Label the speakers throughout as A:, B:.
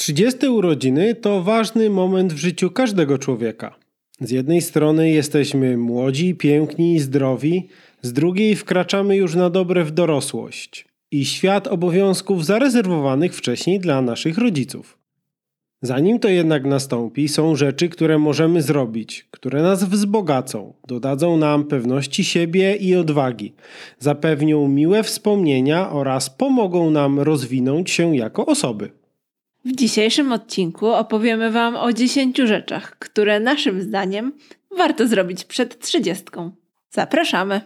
A: 30 urodziny to ważny moment w życiu każdego człowieka. Z jednej strony jesteśmy młodzi, piękni i zdrowi, z drugiej wkraczamy już na dobre w dorosłość i świat obowiązków zarezerwowanych wcześniej dla naszych rodziców. Zanim to jednak nastąpi, są rzeczy, które możemy zrobić, które nas wzbogacą, dodadzą nam pewności siebie i odwagi, zapewnią miłe wspomnienia oraz pomogą nam rozwinąć się jako osoby.
B: W dzisiejszym odcinku opowiemy Wam o 10 rzeczach, które naszym zdaniem warto zrobić przed 30. Zapraszamy!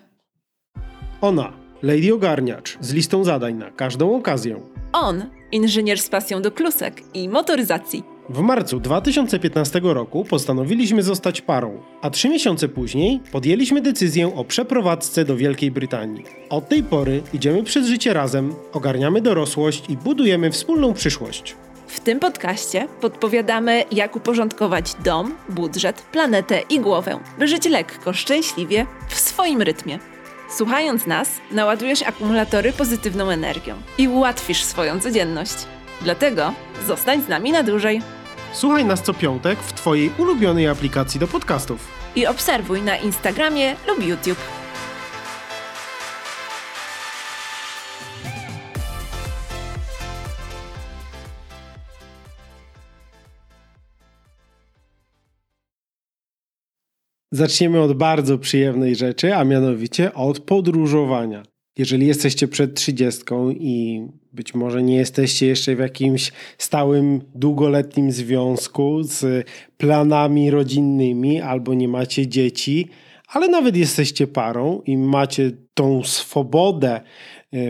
A: Ona, Lady Ogarniacz, z listą zadań na każdą okazję.
B: On, inżynier z pasją do klusek i motoryzacji.
A: W marcu 2015 roku postanowiliśmy zostać parą, a trzy miesiące później podjęliśmy decyzję o przeprowadzce do Wielkiej Brytanii. Od tej pory idziemy przez życie razem, ogarniamy dorosłość i budujemy wspólną przyszłość.
B: W tym podcaście podpowiadamy, jak uporządkować dom, budżet, planetę i głowę, by żyć lekko, szczęśliwie, w swoim rytmie. Słuchając nas, naładujesz akumulatory pozytywną energią i ułatwisz swoją codzienność. Dlatego zostań z nami na dłużej.
A: Słuchaj nas co piątek w Twojej ulubionej aplikacji do podcastów.
B: I obserwuj na Instagramie lub YouTube.
A: Zaczniemy od bardzo przyjemnej rzeczy, a mianowicie od podróżowania. Jeżeli jesteście przed trzydziestką i być może nie jesteście jeszcze w jakimś stałym, długoletnim związku z planami rodzinnymi albo nie macie dzieci, ale nawet jesteście parą i macie tą swobodę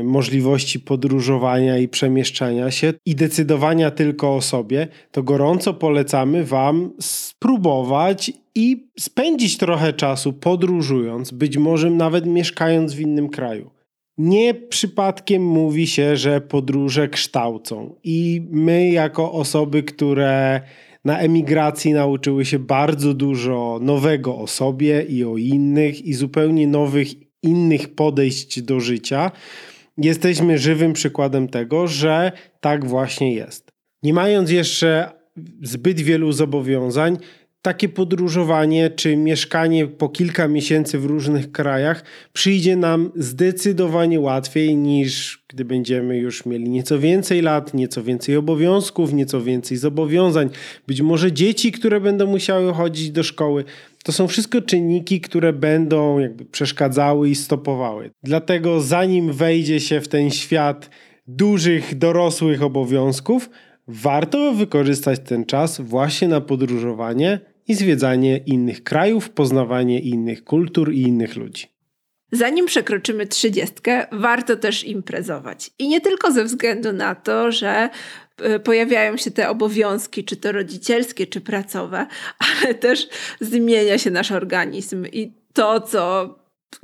A: możliwości podróżowania i przemieszczania się i decydowania tylko o sobie, to gorąco polecamy Wam spróbować i spędzić trochę czasu podróżując, być może nawet mieszkając w innym kraju. Nie przypadkiem mówi się, że podróże kształcą, i my, jako osoby, które na emigracji nauczyły się bardzo dużo nowego o sobie i o innych, i zupełnie nowych, innych podejść do życia, jesteśmy żywym przykładem tego, że tak właśnie jest. Nie mając jeszcze zbyt wielu zobowiązań, takie podróżowanie czy mieszkanie po kilka miesięcy w różnych krajach przyjdzie nam zdecydowanie łatwiej niż gdy będziemy już mieli nieco więcej lat, nieco więcej obowiązków, nieco więcej zobowiązań, być może dzieci, które będą musiały chodzić do szkoły. To są wszystko czynniki, które będą jakby przeszkadzały i stopowały. Dlatego zanim wejdzie się w ten świat dużych, dorosłych obowiązków, warto wykorzystać ten czas właśnie na podróżowanie i zwiedzanie innych krajów, poznawanie innych kultur i innych ludzi.
B: Zanim przekroczymy trzydziestkę, warto też imprezować. I nie tylko ze względu na to, że pojawiają się te obowiązki, czy to rodzicielskie, czy pracowe, ale też zmienia się nasz organizm i to, co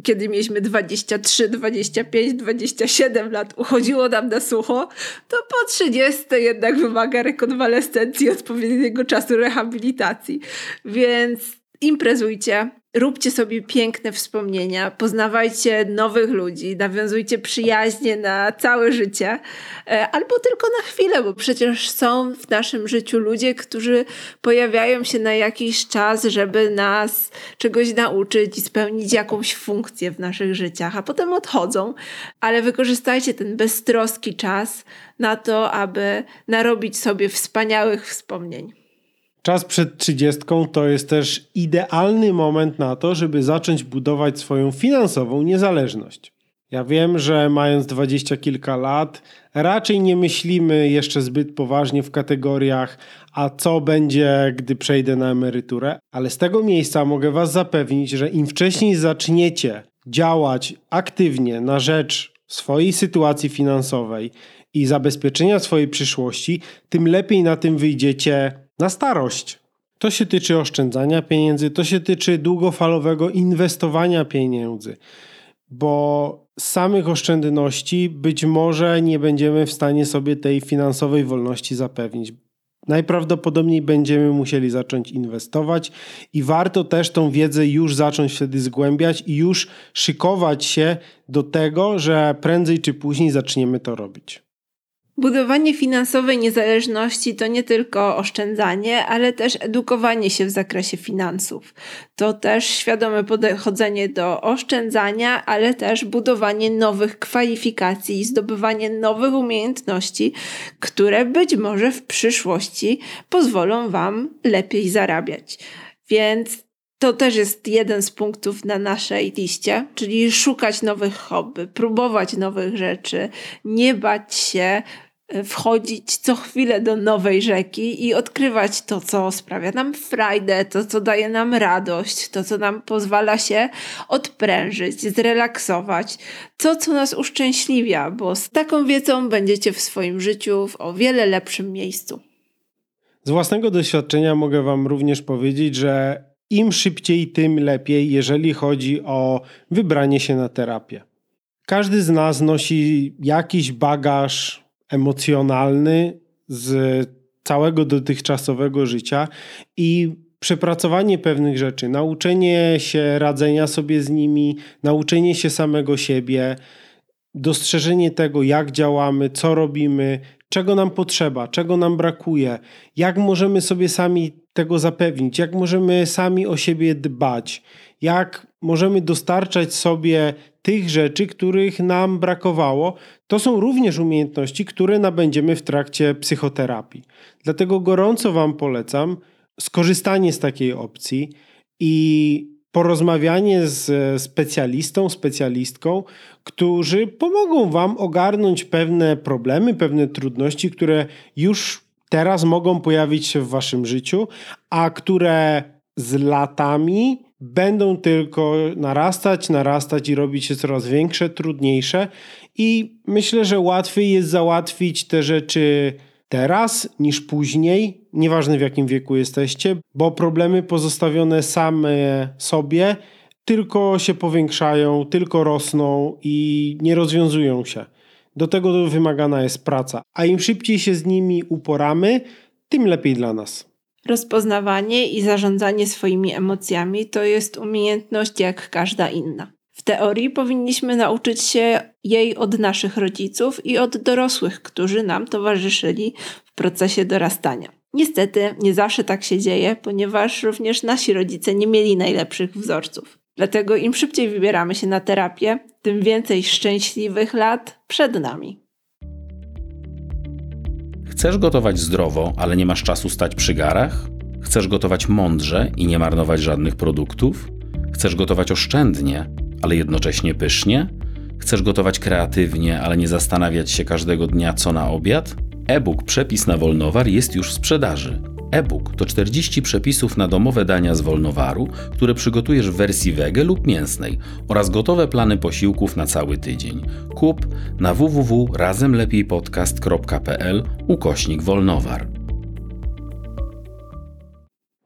B: kiedy mieliśmy 23, 25, 27 lat, uchodziło nam na sucho, to po 30 jednak wymaga rekonwalescencji odpowiedniego czasu rehabilitacji. Więc imprezujcie, róbcie sobie piękne wspomnienia, poznawajcie nowych ludzi, nawiązujcie przyjaźnie na całe życie, e, albo tylko na chwilę, bo przecież są w naszym życiu ludzie, którzy pojawiają się na jakiś czas, żeby nas czegoś nauczyć i spełnić jakąś funkcję w naszych życiach, a potem odchodzą, ale wykorzystajcie ten beztroski czas na to, aby narobić sobie wspaniałych wspomnień.
A: Czas przed trzydziestką to jest też idealny moment na to, żeby zacząć budować swoją finansową niezależność. Ja wiem, że mając dwadzieścia kilka lat, raczej nie myślimy jeszcze zbyt poważnie w kategoriach, a co będzie, gdy przejdę na emeryturę, ale z tego miejsca mogę Was zapewnić, że im wcześniej zaczniecie działać aktywnie na rzecz swojej sytuacji finansowej i zabezpieczenia swojej przyszłości, tym lepiej na tym wyjdziecie na starość. To się tyczy oszczędzania pieniędzy, to się tyczy długofalowego inwestowania pieniędzy, bo z samych oszczędności być może nie będziemy w stanie sobie tej finansowej wolności zapewnić. Najprawdopodobniej będziemy musieli zacząć inwestować i warto też tą wiedzę już zacząć wtedy zgłębiać i już szykować się do tego, że prędzej czy później zaczniemy to robić.
B: Budowanie finansowej niezależności to nie tylko oszczędzanie, ale też edukowanie się w zakresie finansów. To też świadome podchodzenie do oszczędzania, ale też budowanie nowych kwalifikacji i zdobywanie nowych umiejętności, które być może w przyszłości pozwolą Wam lepiej zarabiać. Więc to też jest jeden z punktów na naszej liście, czyli szukać nowych hobby, próbować nowych rzeczy, nie bać się wchodzić co chwilę do nowej rzeki i odkrywać to, co sprawia nam frajdę, to, co daje nam radość, to, co nam pozwala się odprężyć, zrelaksować, to, co nas uszczęśliwia, bo z taką wiedzą będziecie w swoim życiu w o wiele lepszym miejscu.
A: Z własnego doświadczenia mogę Wam również powiedzieć, że im szybciej, tym lepiej, jeżeli chodzi o wybranie się na terapię. Każdy z nas nosi jakiś bagaż emocjonalny z całego dotychczasowego życia i przepracowanie pewnych rzeczy, nauczenie się radzenia sobie z nimi, nauczenie się samego siebie, dostrzeżenie tego, jak działamy, co robimy, czego nam potrzeba, czego nam brakuje, jak możemy sobie sami tego zapewnić, jak możemy sami o siebie dbać, jak możemy dostarczać sobie tych rzeczy, których nam brakowało, to są również umiejętności, które nabędziemy w trakcie psychoterapii. Dlatego gorąco Wam polecam skorzystanie z takiej opcji i porozmawianie z specjalistą, specjalistką, którzy pomogą Wam ogarnąć pewne problemy, pewne trudności, które już teraz mogą pojawić się w Waszym życiu, a które z latami będą tylko narastać, narastać i robić się coraz większe, trudniejsze. I myślę, że łatwiej jest załatwić te rzeczy teraz niż później, nieważne w jakim wieku jesteście, bo problemy pozostawione same sobie tylko się powiększają, tylko rosną i nie rozwiązują się. Do tego wymagana jest praca, a im szybciej się z nimi uporamy, tym lepiej dla nas.
B: Rozpoznawanie i zarządzanie swoimi emocjami to jest umiejętność jak każda inna. W teorii powinniśmy nauczyć się jej od naszych rodziców i od dorosłych, którzy nam towarzyszyli w procesie dorastania. Niestety, nie zawsze tak się dzieje, ponieważ również nasi rodzice nie mieli najlepszych wzorców. Dlatego im szybciej wybieramy się na terapię, tym więcej szczęśliwych lat przed nami.
C: Chcesz gotować zdrowo, ale nie masz czasu stać przy garach? Chcesz gotować mądrze i nie marnować żadnych produktów? Chcesz gotować oszczędnie, ale jednocześnie pysznie? Chcesz gotować kreatywnie, ale nie zastanawiać się każdego dnia co na obiad? E-book Przepis na Wolnowar jest już w sprzedaży. E-book to 40 przepisów na domowe dania z Wolnowaru, które przygotujesz w wersji wege lub mięsnej oraz gotowe plany posiłków na cały tydzień. Kup na www.razemlepiejpodcast.pl ukośnik Wolnowar.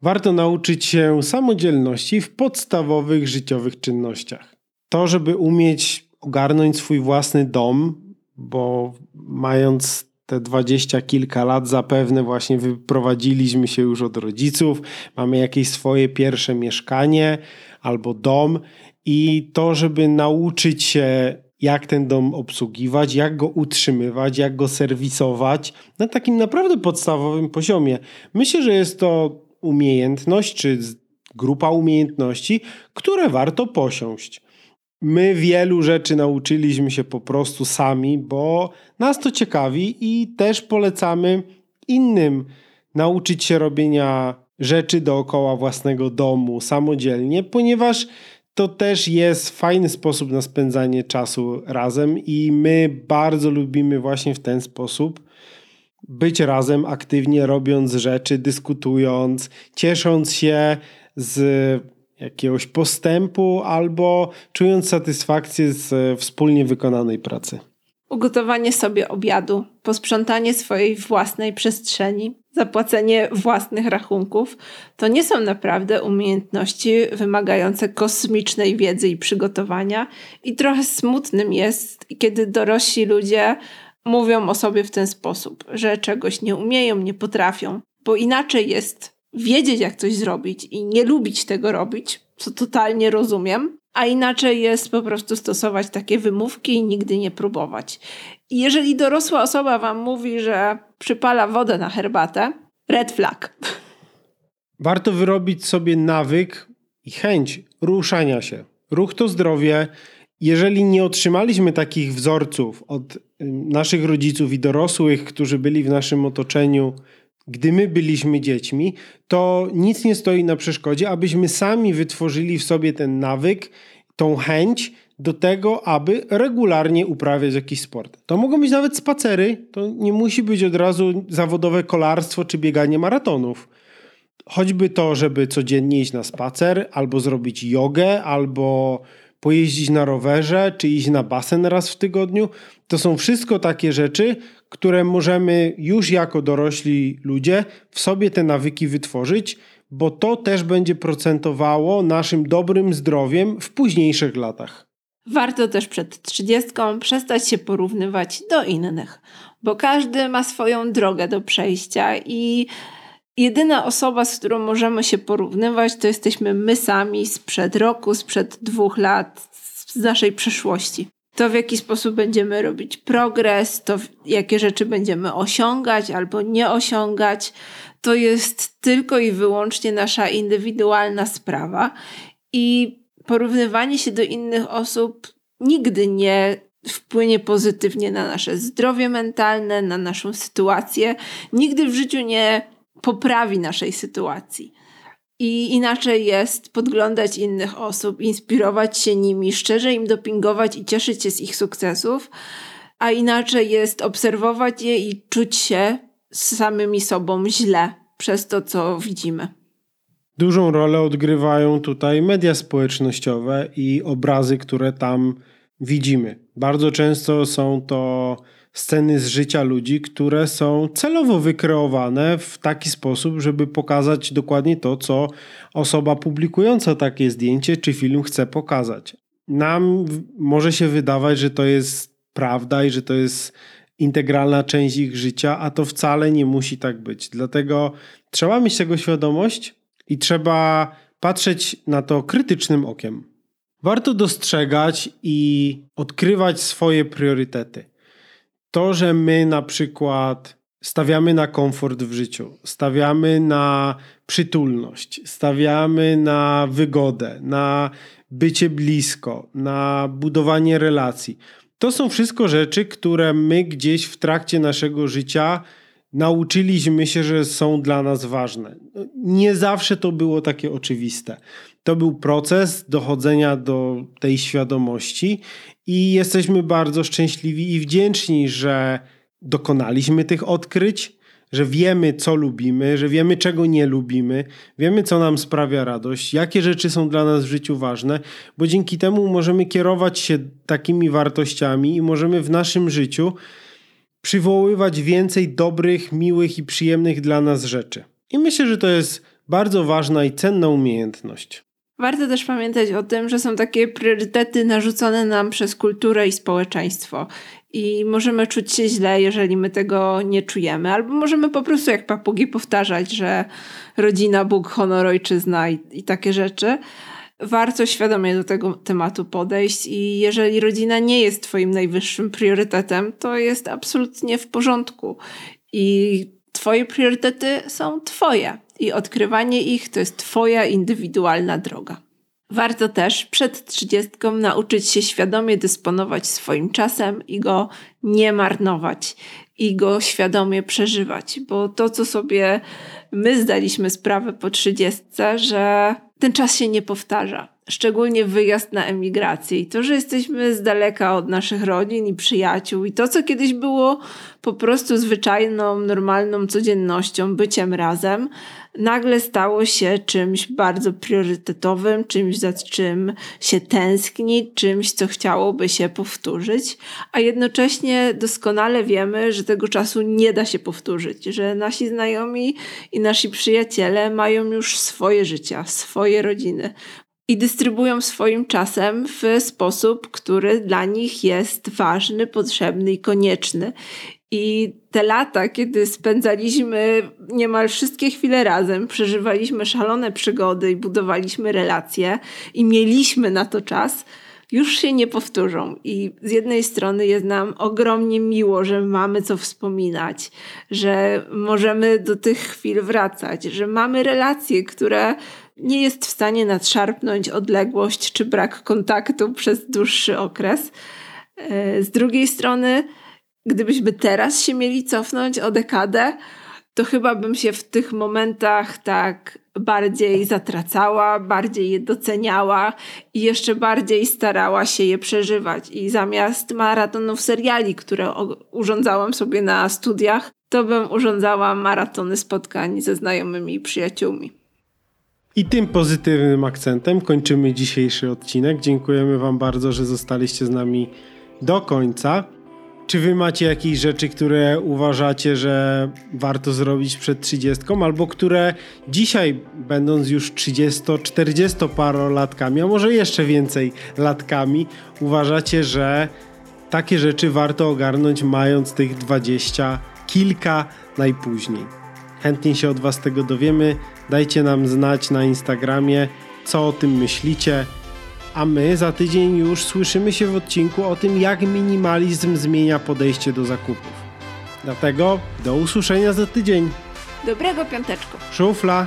A: Warto nauczyć się samodzielności w podstawowych życiowych czynnościach. To, żeby umieć ogarnąć swój własny dom, bo mając te dwadzieścia kilka lat zapewne właśnie wyprowadziliśmy się już od rodziców, mamy jakieś swoje pierwsze mieszkanie albo dom i to, żeby nauczyć się jak ten dom obsługiwać, jak go utrzymywać, jak go serwisować na takim naprawdę podstawowym poziomie. Myślę, że jest to umiejętność czy grupa umiejętności, które warto posiąść. My wielu rzeczy nauczyliśmy się po prostu sami, bo nas to ciekawi i też polecamy innym nauczyć się robienia rzeczy dookoła własnego domu samodzielnie, ponieważ to też jest fajny sposób na spędzanie czasu razem i my bardzo lubimy właśnie w ten sposób być razem, aktywnie robiąc rzeczy, dyskutując, ciesząc się z jakiegoś postępu albo czując satysfakcję z e, wspólnie wykonanej pracy.
B: Ugotowanie sobie obiadu, posprzątanie swojej własnej przestrzeni, zapłacenie własnych rachunków to nie są naprawdę umiejętności wymagające kosmicznej wiedzy i przygotowania, i trochę smutnym jest, kiedy dorośli ludzie mówią o sobie w ten sposób, że czegoś nie umieją, nie potrafią, bo inaczej jest wiedzieć, jak coś zrobić i nie lubić tego robić, co totalnie rozumiem, a inaczej jest po prostu stosować takie wymówki i nigdy nie próbować. I jeżeli dorosła osoba wam mówi, że przypala wodę na herbatę, red flag.
A: Warto wyrobić sobie nawyk i chęć ruszania się. Ruch to zdrowie. Jeżeli nie otrzymaliśmy takich wzorców od naszych rodziców i dorosłych, którzy byli w naszym otoczeniu, gdy my byliśmy dziećmi, to nic nie stoi na przeszkodzie, abyśmy sami wytworzyli w sobie ten nawyk, tą chęć do tego, aby regularnie uprawiać jakiś sport. To mogą być nawet spacery, to nie musi być od razu zawodowe kolarstwo czy bieganie maratonów. Choćby to, żeby codziennie iść na spacer, albo zrobić jogę, albo pojeździć na rowerze, czy iść na basen raz w tygodniu. To są wszystko takie rzeczy, które możemy już jako dorośli ludzie w sobie te nawyki wytworzyć, bo to też będzie procentowało naszym dobrym zdrowiem w późniejszych latach.
B: Warto też przed trzydziestką przestać się porównywać do innych, bo każdy ma swoją drogę do przejścia i jedyna osoba, z którą możemy się porównywać, to jesteśmy my sami sprzed roku, sprzed dwóch lat, z naszej przeszłości. To, w jaki sposób będziemy robić progres, to jakie rzeczy będziemy osiągać albo nie osiągać, to jest tylko i wyłącznie nasza indywidualna sprawa. I porównywanie się do innych osób nigdy nie wpłynie pozytywnie na nasze zdrowie mentalne, na naszą sytuację, nigdy w życiu nie poprawi naszej sytuacji. I inaczej jest podglądać innych osób, inspirować się nimi, szczerze im dopingować i cieszyć się z ich sukcesów, a inaczej jest obserwować je i czuć się z samymi sobą źle przez to, co widzimy.
A: Dużą rolę odgrywają tutaj media społecznościowe i obrazy, które tam widzimy. Bardzo często są to sceny z życia ludzi, które są celowo wykreowane w taki sposób, żeby pokazać dokładnie to, co osoba publikująca takie zdjęcie czy film chce pokazać. Nam może się wydawać, że to jest prawda i że to jest integralna część ich życia, a to wcale nie musi tak być. Dlatego trzeba mieć tego świadomość i trzeba patrzeć na to krytycznym okiem. Warto dostrzegać i odkrywać swoje priorytety. To, że my na przykład stawiamy na komfort w życiu, stawiamy na przytulność, stawiamy na wygodę, na bycie blisko, na budowanie relacji. To są wszystko rzeczy, które my gdzieś w trakcie naszego życia nauczyliśmy się, że są dla nas ważne. Nie zawsze to było takie oczywiste. To był proces dochodzenia do tej świadomości i jesteśmy bardzo szczęśliwi i wdzięczni, że dokonaliśmy tych odkryć, że wiemy, co lubimy, że wiemy, czego nie lubimy, wiemy, co nam sprawia radość, jakie rzeczy są dla nas w życiu ważne, bo dzięki temu możemy kierować się takimi wartościami i możemy w naszym życiu przywoływać więcej dobrych, miłych i przyjemnych dla nas rzeczy. I myślę, że to jest bardzo ważna i cenna umiejętność.
B: Warto też pamiętać o tym, że są takie priorytety narzucone nam przez kulturę i społeczeństwo. I możemy czuć się źle, jeżeli my tego nie czujemy, albo możemy po prostu jak papugi powtarzać, że rodzina, Bóg, honor, ojczyzna i, i takie rzeczy warto świadomie do tego tematu podejść i jeżeli rodzina nie jest Twoim najwyższym priorytetem, to jest absolutnie w porządku. I Twoje priorytety są Twoje i odkrywanie ich to jest Twoja indywidualna droga. Warto też przed trzydziestką nauczyć się świadomie dysponować swoim czasem i go nie marnować i go świadomie przeżywać, bo to, co sobie my zdaliśmy sprawę po trzydziestce, że ten czas się nie powtarza. Szczególnie wyjazd na emigrację i to, że jesteśmy z daleka od naszych rodzin i przyjaciół, i to, co kiedyś było po prostu zwyczajną, normalną codziennością, byciem razem, nagle stało się czymś bardzo priorytetowym, czymś za czym się tęskni, czymś, co chciałoby się powtórzyć, a jednocześnie doskonale wiemy, że tego czasu nie da się powtórzyć, że nasi znajomi i nasi przyjaciele mają już swoje życia, swoje rodziny. I dystrybuują swoim czasem w sposób, który dla nich jest ważny, potrzebny i konieczny. I te lata, kiedy spędzaliśmy niemal wszystkie chwile razem, przeżywaliśmy szalone przygody i budowaliśmy relacje i mieliśmy na to czas, już się nie powtórzą. I z jednej strony jest nam ogromnie miło, że mamy co wspominać, że możemy do tych chwil wracać, że mamy relacje, które nie jest w stanie nadszarpnąć odległość czy brak kontaktu przez dłuższy okres. E, z drugiej strony, gdybyśmy teraz się mieli cofnąć o dekadę, to chyba bym się w tych momentach tak bardziej zatracała, bardziej je doceniała i jeszcze bardziej starała się je przeżywać. I zamiast maratonów seriali, które urządzałam sobie na studiach, to bym urządzała maratony spotkań ze znajomymi i przyjaciółmi.
A: I tym pozytywnym akcentem kończymy dzisiejszy odcinek. Dziękujemy Wam bardzo, że zostaliście z nami do końca. Czy wy macie jakieś rzeczy, które uważacie, że warto zrobić przed 30, albo które dzisiaj, będąc już 30-40 parolatkami, a może jeszcze więcej latkami, uważacie, że takie rzeczy warto ogarnąć mając tych 20 kilka najpóźniej? Chętnie się od Was tego dowiemy. Dajcie nam znać na Instagramie, co o tym myślicie a my za tydzień już słyszymy się w odcinku o tym, jak minimalizm zmienia podejście do zakupów. Dlatego do usłyszenia za tydzień.
B: Dobrego piąteczku.
A: Szufla.